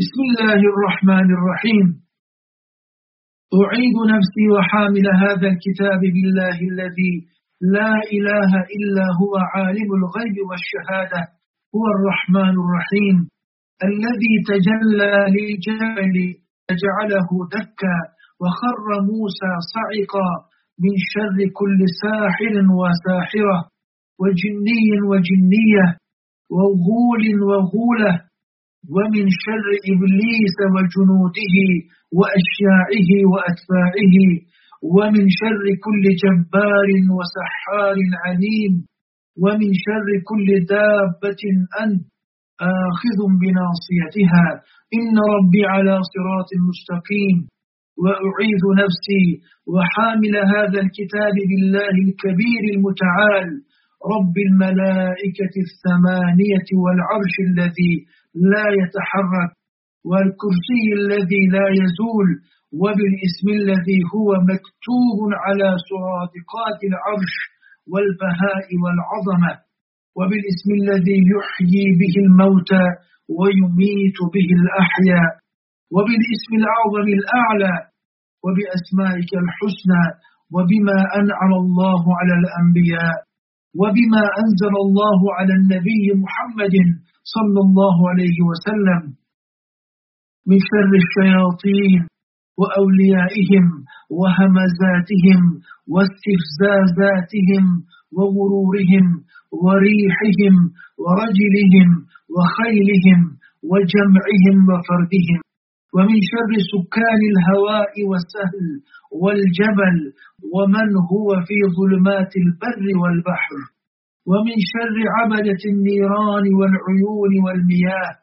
بسم الله الرحمن الرحيم. أعيد نفسي وحامل هذا الكتاب بالله الذي لا إله إلا هو عالم الغيب والشهادة هو الرحمن الرحيم. الذي تجلى للجبل فجعله دكا وخر موسى صعقا من شر كل ساحر وساحرة وجني وجنية وغول وغولة ومن شر إبليس وجنوده وأشياعه وأتباعه ومن شر كل جبار وسحار عليم ومن شر كل دابة أنت آخذ بناصيتها. إن ربي على صراط مستقيم. وأعيذ نفسي وحامل هذا الكتاب بالله الكبير المتعال. رب الملائكة الثمانية والعرش الذي لا يتحرك والكرسي الذي لا يزول وبالاسم الذي هو مكتوب على سرادقات العرش والبهاء والعظمة وبالاسم الذي يحيي به الموتى ويميت به الأحياء وبالاسم الأعظم الأعلى وبأسمائك الحسنى وبما أنعم الله على الأنبياء. وبما أنزل الله على النبي محمد صلى الله عليه وسلم من شر الشياطين وأوليائهم وهمزاتهم واستفزازاتهم وغرورهم وريحهم ورجلهم وخيلهم وجمعهم وفردهم. ومن شر سكان الهواء والسهل والجبل ومن هو في ظلمات البر والبحر. ومن شر عبدة النيران والعيون والمياه.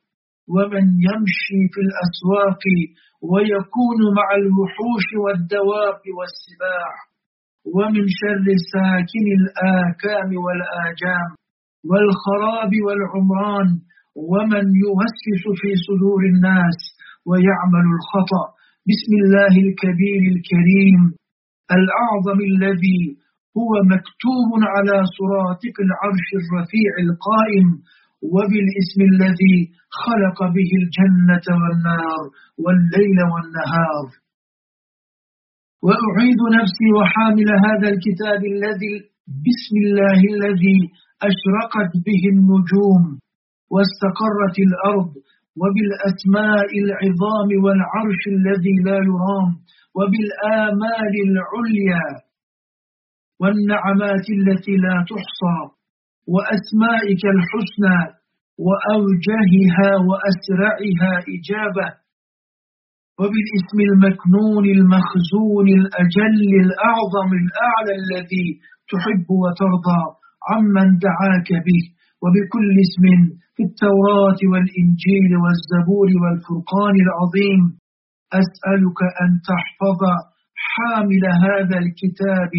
ومن يمشي في الأسواق ويكون مع الوحوش والدواب والسباع. ومن شر ساكن الآكام والآجام والخراب والعمران. ومن يوسوس في صدور الناس. ويعمل الخطأ. بسم الله الكبير الكريم. الأعظم الذي هو مكتوب على صراطك العرش الرفيع القائم وبالاسم الذي خلق به الجنة والنار والليل والنهار. وأعيد نفسي وحامل هذا الكتاب الذي بسم الله الذي أشرقت به النجوم واستقرت الأرض وبالأسماء العظام والعرش الذي لا يرام وبالآمال العليا والنعمات التي لا تحصى وأسمائك الحسنى وأوجهها وأسرعها إجابة وبالاسم المكنون المخزون الأجل الأعظم الأعلى الذي تحب وترضى عمن دعاك به وبكل اسم في التوراة والإنجيل والزبور والفرقان العظيم أسألك أن تحفظ حامل هذا الكتاب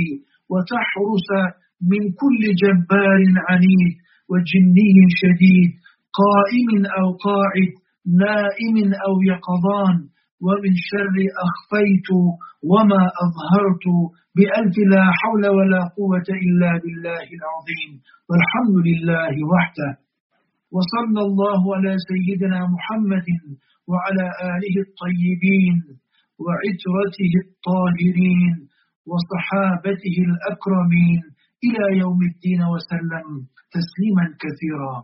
وتحرس من كل جبار عنيد وجني شديد قائم أو قاعد نائم أو يقظان ومن شر أخفيت وما أظهرت بألف لا حول ولا قوة إلا بالله العظيم. والحمد لله وحده. وصلى الله على سيدنا محمد وعلى آله الطيبين وعترته الطاهرين وصحابته الأكرمين إلى يوم الدين وسلم تسليما كثيرا.